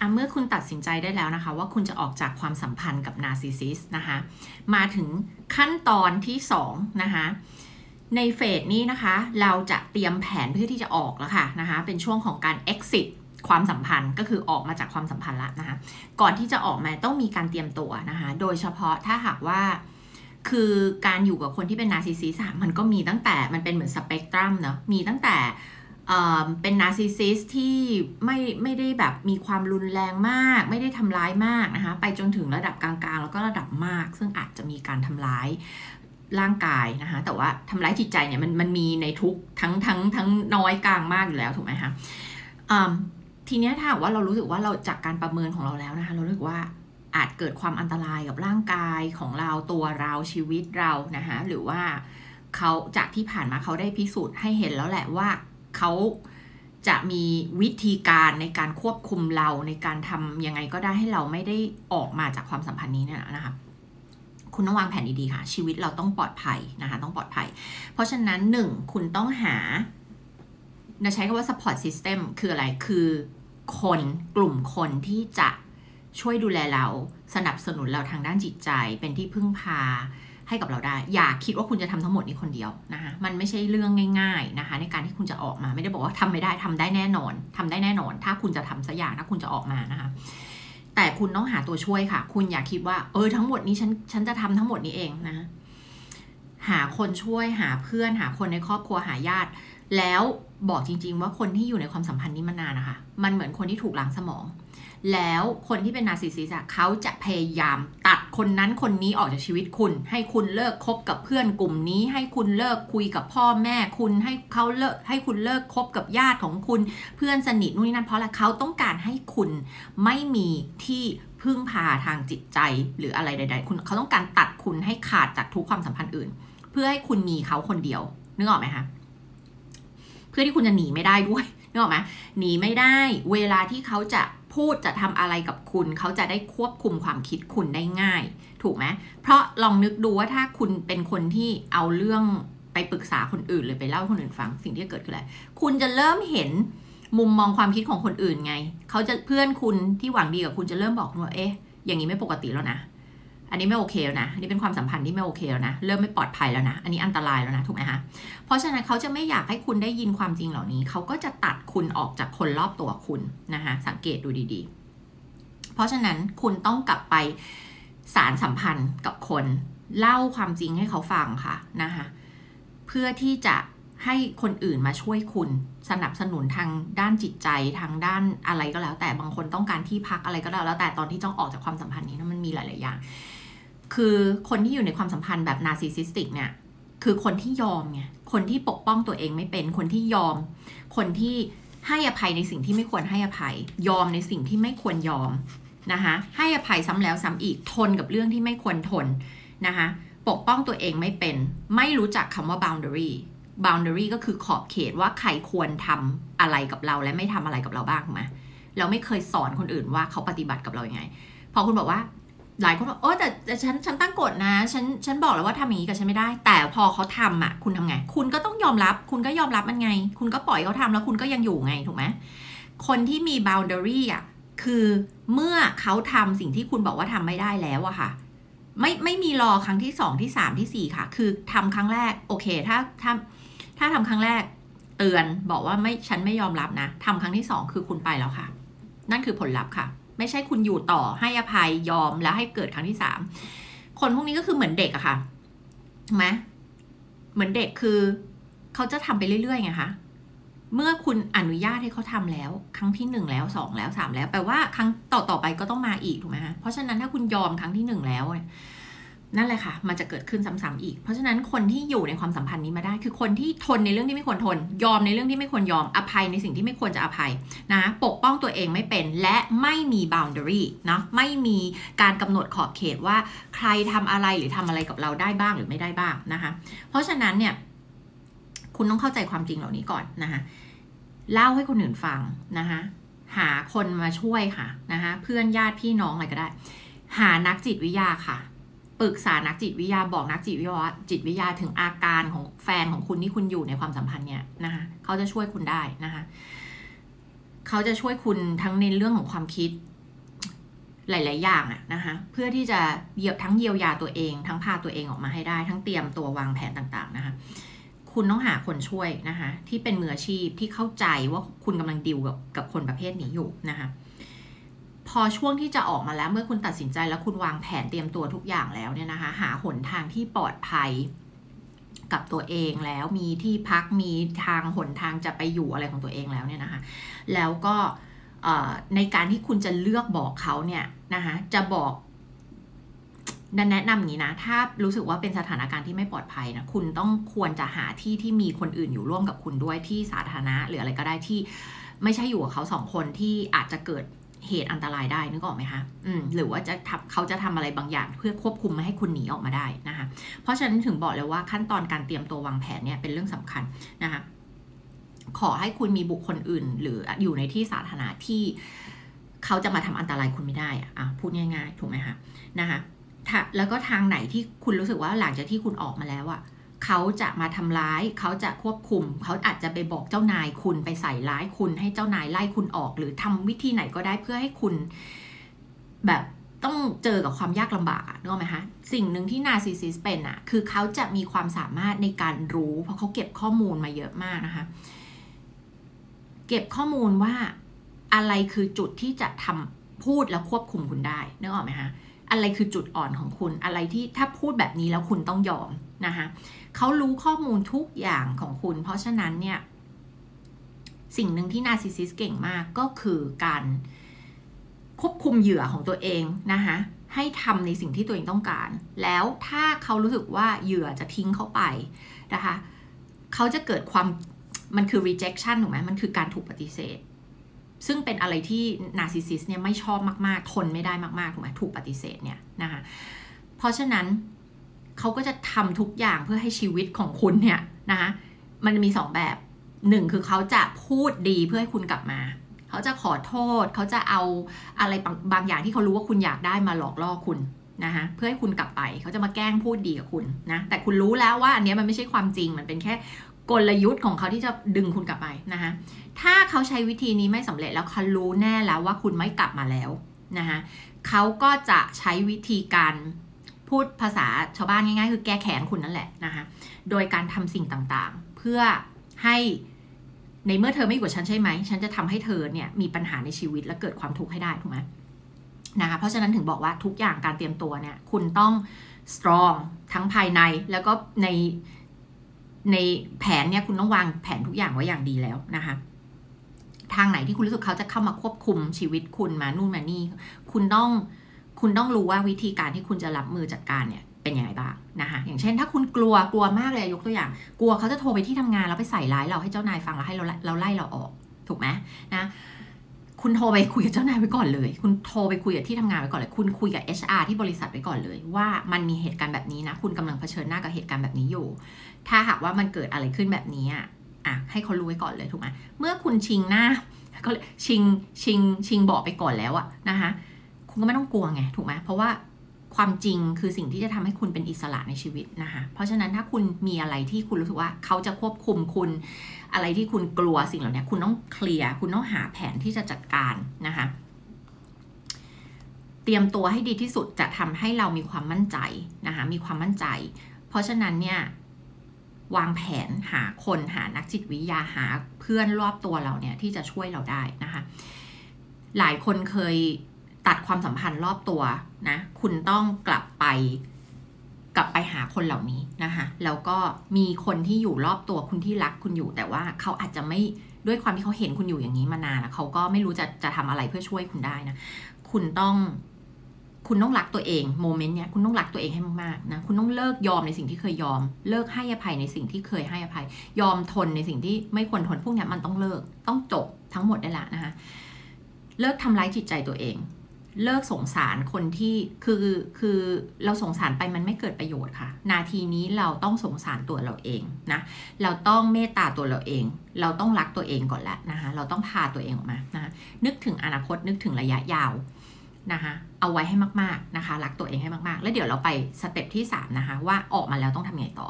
อะเมื่อคุณตัดสินใจได้แล้วนะคะ ว่าคุณจะออกจากความสัมพันธ์กับนาซิสซิสนะคะ มาถึงขั้นตอนที่2นะคะในเฟสนี้นะคะ เราจะเตรียมแผนเพื่อที่จะออกแล้วค่ะนะคะ เป็นช่วงของการ exit ความสัมพันธ์ก็คือออกมาจากความสัมพันธ์ละนะคะ ก่อนที่จะออกมาต้องมีการเตรียมตัวนะคะ โดยเฉพาะถ้าหากว่าคือการอยู่กับคนที่เป็นนาซิสซิสมันก็มีตั้งแต่มันเป็นเหมือนสเปกตรัมเนาะมีตั้งแต่ เป็นนาร์ซิสซิสที่ไม่ไม่ได้แบบมีความรุนแรงมาก ไม่ได้ทำร้ายมากนะคะ ไปจนถึงระดับกลางๆ แล้วก็ระดับมาก ซึ่งอาจจะมีการทำร้ายร่างกายนะคะ แต่ว่าทำร้ายจิตใจเนี่ยมันมันมีในทุกทั้งทั้งทั้งน้อยกลางมากอยู่แล้วถูกไหมคะทีนี้ถ้าว่าเรารู้สึกว่าเราจากการประเมินของเราแล้วนะคะ เรารู้สึกว่าอาจเกิดความอันตรายกับร่างกายของเราตัวเราชีวิตเรานะคะหรือว่าเขาจากที่ผ่านมาเขาได้พิสูจน์ให้เห็นแล้วแหละว่า เขาจะมีวิธีการในการควบคุมเราในการทำยังไงก็ได้ให้เราไม่ได้ออกมาจากความสัมพันธ์นี้เนี่ยนะคะคุณต้องวางแผนดีๆค่ะ ชีวิตเราต้องปลอดภัยนะคะต้องปลอดภัย เพราะฉะนั้นหนึ่งคุณต้องหาจะใช้คำว่า support system คืออะไรคือคนกลุ่มคนที่จะช่วยดูแลเรา สนับสนุนเราทางด้านจิตใจ เป็นที่พึ่งพา ให้กับเราได้ อย่าคิดว่าคุณจะทำทั้งหมดนี้คนเดียวนะคะมันไม่ใช่เรื่องง่าย ๆนะคะ ในการที่คุณจะออกมาไม่ได้บอกว่าทำไม่ได้ทำได้แน่นอนทำได้แน่นอน ถ้าคุณจะทำสักอย่างถ้าคุณจะออกมานะคะแต่คุณต้องหาตัวช่วยค่ะ คุณอย่าคิดว่า เออทั้งหมดนี้ฉันฉันจะทำทั้งหมดนี้เองนะหาคนช่วยหาเพื่อนหาคนในครอบครัวหาญาติ แล้วบอกจริง ๆ ว่าคนที่อยู่ในความสัมพันธ์นี้มานานนะคะ มันเหมือนคนที่ถูกล้างสมอง แล้วคนที่เป็นนาซิซิสเขาจะพยายามตัดคนนั้นคนนี้ออกจากชีวิตคุณ ให้คุณเลิกคบกับเพื่อนกลุ่มนี้ ให้คุณเลิกคุยกับพ่อแม่คุณให้เขาเลิกให้คุณเลิกคบกับญาติของคุณ เพื่อนสนิทนู่นนี่นั่นเพราะอะไรเขาต้องการให้คุณไม่มีที่พึ่งพาทางจิตใจหรืออะไรใด ๆ คุณเขาต้องการตัดคุณให้ขาดจากทุกความสัมพันธ์อื่น เพื่อให้คุณมีเขาคนเดียวนึกออกไหมคะเพื่อที่คุณจะหนีไม่ได้ด้วยนึกออกไหมหนีไม่ได้ เวลาที่เขาจะ พูดจะทำอะไรกับคุณ เขาจะได้ควบคุมความคิดคุณได้ง่าย ถูกไหมเพราะลองนึกดูว่าถ้าคุณเป็นคนที่เอาเรื่องไปปรึกษาคนอื่นเลยไปเล่าคนอื่นฟังสิ่งที่เกิดขึ้นอะไรคุณจะเริ่มเห็นมุมมองความคิดของคนอื่นไง เขาจะเพื่อนคุณที่หวังดีกับคุณจะเริ่มบอกว่าเอ๊ะ อย่างนี้ไม่ปกติแล้วนะ อันนี้ไม่โอเคแล้วนะ อันนี้เป็นความสัมพันธ์ที่ไม่โอเคแล้วนะ เริ่มไม่ปลอดภัยแล้วนะ อันนี้อันตรายแล้วนะถูกไหมคะ เพราะฉะนั้นเขาจะไม่อยากให้คุณได้ยินความจริงเหล่านี้ เขาก็จะตัดคุณออกจากคนรอบตัวคุณนะคะ สังเกตดูดีๆ เพราะฉะนั้นคุณต้องกลับไปสารสัมพันธ์กับคน เล่าความจริงให้เขาฟังค่ะนะคะ เพื่อที่จะให้คนอื่นมาช่วยคุณสนับสนุนทางด้านจิตใจทางด้านอะไรก็แล้ว แต่บางคนต้องการที่พักอะไรก็แล้วแล้วแต่ตอนที่จ้องออกจากความสัมพันธ์นี้นะมันมีหลาย ๆ อย่าง คือคนที่อยู่ในความสัมพันธ์แบบ narcissistic เนี่ย คือคนที่ยอมไง คนที่ปกป้องตัวเองไม่เป็น คนที่ยอม คนที่ให้อภัยในสิ่งที่ไม่ควรให้อภัย ยอมในสิ่งที่ไม่ควรยอมนะคะให้อภัยซ้ำแล้วซ้ำอีกทนกับเรื่องที่ไม่ควรทนนะคะปกป้องตัวเองไม่เป็น ไม่รู้จักคำว่า boundary boundary ก็คือขอบเขตว่าใครควรทำอะไรกับเราและไม่ทำอะไรกับเราบ้างถูกไหมเราไม่เคยสอนคนอื่นว่าเขาปฏิบัติกับเราอย่างไง พอคุณบอกว่า หลายคนบอกโอ้แต่แต่ฉันฉันตั้งกฎนะ ฉันฉันบอกแล้วว่าทำอย่างนี้กับฉันไม่ได้ แต่พอเขาทำอะ คุณทำไง คุณก็ต้องยอมรับ คุณก็ยอมรับมันไง คุณก็ปล่อยเขาทำแล้วคุณก็ยังอยู่ไงถูกไหมคนที่มี boundary อะคือเมื่อเขาทำสิ่งที่คุณบอกว่าทำไม่ได้แล้วอะค่ะ ไม่ไม่มีรอครั้งที่สองที่สามที่สี่ค่ะ คือทำครั้งแรก โอเค ถ้าถ้าถ้าทำครั้งแรก เตือนบอกว่าไม่ฉันไม่ยอมรับนะทำครั้งที่สองคือคุณไปแล้วค่ะ นั่นคือผลลัพธ์ค่ะ ไม่ใช่คุณอยู่ต่อให้อภัยยอมแล้วให้เกิดครั้งที่สามคนพวกนี้ก็คือเหมือนเด็กอะค่ะไหมเหมือนเด็กคือเขาจะทำไปเรื่อยๆไงคะเมื่อคุณอนุญาตให้เขาทำแล้ว ครั้งที่หนึ่งแล้วสองแล้วสามแล้วแปลว่าครั้งต่อต่อไปก็ต้องมาอีกถูกไหมคะเพราะฉะนั้นถ้าคุณยอมครั้งที่หนึ่งแล้ว นั่นแหละค่ะ มันจะเกิดขึ้นซ้ำๆอีก เพราะฉะนั้นคนที่อยู่ในความสัมพันธ์นี้มาได้ คือคนที่ทนในเรื่องที่ไม่ควรทน ยอมในเรื่องที่ไม่ควรยอม อภัยในสิ่งที่ไม่ควรจะอภัยนะ ปกป้องตัวเองไม่เป็น และไม่มี boundary นะไม่มีการกำหนดขอบเขตว่าใครทำอะไรหรือทำอะไรกับเราได้บ้างหรือไม่ได้บ้างนะคะ เพราะฉะนั้นเนี่ย คุณต้องเข้าใจความจริงเหล่านี้ก่อนนะคะ เล่าให้คนอื่นฟังนะคะ หาคนมาช่วยค่ะนะคะ เพื่อนญาติพี่น้องอะไรก็ได้ หานักจิตวิทยาค่ะ ปรึกษานักจิตวิทยาบอกนักจิตวิทยาจิตวิทยาถึงอาการของแฟนของคุณที่คุณอยู่ในความสัมพันธ์เนี่ยนะคะเขาจะช่วยคุณได้นะคะเขาจะช่วยคุณทั้งในเรื่องของความคิดหลาย ๆ อย่างอะนะคะเพื่อที่จะเยียบทั้งเยียวยาตัวเอง ทั้งพาตัวเองออกมาให้ได้ ทั้งเตรียมตัววางแผนต่าง ๆ นะคะคุณต้องหาคนช่วยนะคะที่เป็นมืออาชีพที่เข้าใจว่าคุณกำลังดิวกับกับคนประเภทนี้อยู่นะคะ อช่วงที่จะออกมาแล้วเมื่อคุณตัดสินใจแล้วคุณวางแผนเตรียมตัวทุกอย่างแล้วเนี่ยนะคะ หาหนทางที่ปลอดภัยกับตัวเองแล้วมีที่พักมีทางหนทางจะไปอยู่อะไรของตัวเองแล้วเนี่ยนะคะ แล้วก็ในการที่คุณจะเลือกบอกเขาเนี่ยนะคะจะบอกแนะนำอย่างนี้นะ ถ้ารู้สึกว่าเป็นสถานการณ์ที่ไม่ปลอดภัยนะ คุณต้องควรจะหาที่ที่มีคนอื่นอยู่ร่วมกับคุณด้วยที่สาธารณะหรืออะไรก็ได้ที่ไม่ใช่อยู่กับเขาสองคนที่อาจจะเกิด เหตุอันตรายได้นึกออกไหมคะอืมหรือว่าจะทำเขาจะทำอะไรบางอย่าง เพื่อควบคุมไม่ให้คุณหนีออกมาได้นะคะ เพราะฉะนั้นถึงบอกเลยว่าขั้นตอนการเตรียมตัววางแผนเนี่ยเป็นเรื่องสำคัญนะคะ ขอให้คุณมีบุคคลอื่น หรืออยู่ในที่สาธารณะที่เขาจะมาทำอันตรายคุณไม่ได้อะพูดง่ายๆถูกไหมคะนะคะแล้วก็ทางไหนที่คุณรู้สึกว่าหลังจากที่คุณออกมาแล้วอะ เขาจะมาทำร้าย เขาจะควบคุม เขาอาจจะไปบอกเจ้านายคุณไปใส่ร้ายคุณ ให้เจ้านายไล่คุณออก หรือทำวิธีไหนก็ได้เพื่อให้คุณ แบบต้องเจอกับความยากลำบากอะนึกออกไหมคะสิ่งหนึ่งที่นาซิซิสเป็นอะคือเขาจะมีความสามารถในการรู้ เพราะเขาเก็บข้อมูลมาเยอะมากนะคะ เก็บข้อมูลว่าอะไรคือจุดที่จะทำพูดแล้วควบคุมคุณได้นึกออกไหมคะ อะไรคือจุดอ่อนของคุณอะไรที่ถ้าพูดแบบนี้แล้วคุณต้องยอมนะคะเขารู้ข้อมูลทุกอย่างของคุณ เพราะฉะนั้นเนี่ย สิ่งหนึ่งที่ narcissist เก่งมากก็คือการควบคุมเหยื่อของตัวเองนะคะให้ทำในสิ่งที่ตัวเองต้องการ แล้วถ้าเขารู้สึกว่าเหยื่อจะทิ้งเขาไปนะคะ เขาจะเกิดความมันคือ rejection ถูกไหมมันคือการถูกปฏิเสธ ซึ่งเป็นอะไรที่ narcissist เนี่ยไม่ชอบมาก ๆ ทนไม่ได้มากๆถูกไหมถูกปฏิเสธเนี่ยนะคะเพราะฉะนั้นเขาก็จะทำทุกอย่างเพื่อให้ชีวิตของคุณเนี่ยนะคะมันมีสองแบบหนึ่งคือเขาจะพูดดีเพื่อให้คุณกลับมา เขาจะขอโทษ เขาจะเอาอะไรบางอย่างที่เขารู้ว่าคุณอยากได้มาหลอกล่อคุณนะคะเพื่อให้คุณกลับไป เขาจะมาแกล้งพูดดีกับคุณนะแต่คุณรู้แล้วว่าอันนี้มันไม่ใช่ความจริงมันเป็นแค่ กลยุทธ์ของเขาที่จะดึงคุณกลับไปนะคะถ้าเขาใช้วิธีนี้ไม่สำเร็จแล้วเขารู้แน่แล้วว่าคุณไม่กลับมาแล้วนะคะเขาก็จะใช้วิธีการพูดภาษาชาวบ้านง่ายๆ คือแก้แค้นคุณนั่นแหละนะคะโดยการทำสิ่งต่างๆ เพื่อให้ในเมื่อเธอไม่อยู่กับฉันใช่ไหม ฉันจะทำให้เธอเนี่ยมีปัญหาในชีวิตและเกิดความทุกข์ให้ได้ถูกไหมนะคะเพราะฉะนั้นถึงบอกว่าทุกอย่างการเตรียมตัวเนี่ยคุณต้อง strong ทั้งภายในแล้วก็ใน ในแผนเนี่ยคุณต้องวางแผนทุกอย่างไว้อย่างดีแล้วนะคะ ทางไหนที่คุณรู้สึกเขาจะเข้ามาควบคุมชีวิตคุณมานู่นมานี่ คุณต้องคุณต้องรู้ว่าวิธีการที่คุณจะรับมือจัดการเนี่ยเป็นยังไงบ้างนะคะอย่างเช่น ถ้าคุณกลัวกลัวมากเลยยกตัวอย่าง กลัวเขาจะโทรไปที่ทำงานแล้วไปใส่ร้ายเราให้เจ้านายฟังแล้วให้เราเราไล่เราออกถูกไหมนะ คุณโทรไปคุยกับเจ้านายไว้ก่อนเลย คุณโทรไปคุยกับที่ทำงานไว้ก่อนเลย คุณคุยกับ HR ที่บริษัทไว้ก่อนเลย ว่ามันมีเหตุการณ์แบบนี้นะ คุณกำลังเผชิญหน้ากับเหตุการณ์แบบนี้อยู่ ถ้าหากว่ามันเกิดอะไรขึ้นแบบนี้อะอะให้เขารู้ไว้ก่อนเลยถูกไหมเมื่อคุณชิงหน้า ก็ชิงชิงชิงบอกไปก่อนแล้วอะนะคะ คุณก็ไม่ต้องกลัวไงถูกไหมเพราะว่า ความจริงคือสิ่งที่จะทำให้คุณเป็นอิสระในชีวิตนะคะ เพราะฉะนั้นถ้าคุณมีอะไรที่คุณรู้สึกว่าเขาจะควบคุมคุณ อะไรที่คุณกลัวสิ่งเหล่านี้คุณต้องเคลียร์คุณต้องหาแผนที่จะจัดการนะคะ เตรียมตัวให้ดีที่สุดจะทำให้เรามีความมั่นใจนะคะ มีความมั่นใจ เพราะฉะนั้นเนี่ยวางแผนหาคนหานักจิตวิทยาหาเพื่อนรอบตัวเราเนี่ยที่จะช่วยเราได้นะคะ หลายคนเคย ตัดความสัมพันธ์รอบตัวนะ คุณต้องกลับไป กลับไปหาคนเหล่านี้นะคะแล้วก็มีคนที่อยู่รอบตัวคุณที่รักคุณอยู่ แต่ว่าเขาอาจจะไม่ด้วยความที่เขาเห็นคุณอยู่อย่างนี้มานานแล้วเขาก็ไม่รู้จะจะทำอะไรเพื่อช่วยคุณได้นะ คุณต้องคุณต้องรักตัวเองโมเมนต์เนี้ยคุณต้องรักตัวเองให้มากๆนะคุณต้องเลิกยอมในสิ่งที่เคยยอม เลิกให้อภัยในสิ่งที่เคยให้อภัย ยอมทนในสิ่งที่ไม่ควรทนพวกนี้มันต้องเลิก ต้องจบทั้งหมดได้ละนะคะเลิกทำร้ายจิตใจตัวเอง เลิกสงสารคนที่คือคือเราสงสารไปมันไม่เกิดประโยชน์ค่ะ นาทีนี้เราต้องสงสารตัวเราเองนะเราต้องเมตตาตัวเราเอง เราต้องรักตัวเองก่อนแล้วนะคะเราต้องพาตัวเองออกมานะนึกถึงอนาคตนึกถึงระยะยาวนะคะเอาไว้ให้มากๆนะคะ รักตัวเองให้มากๆ แล้วเดี๋ยวเราไปสเต็ปที่3นะคะว่าออกมาแล้วต้องทำไงต่อ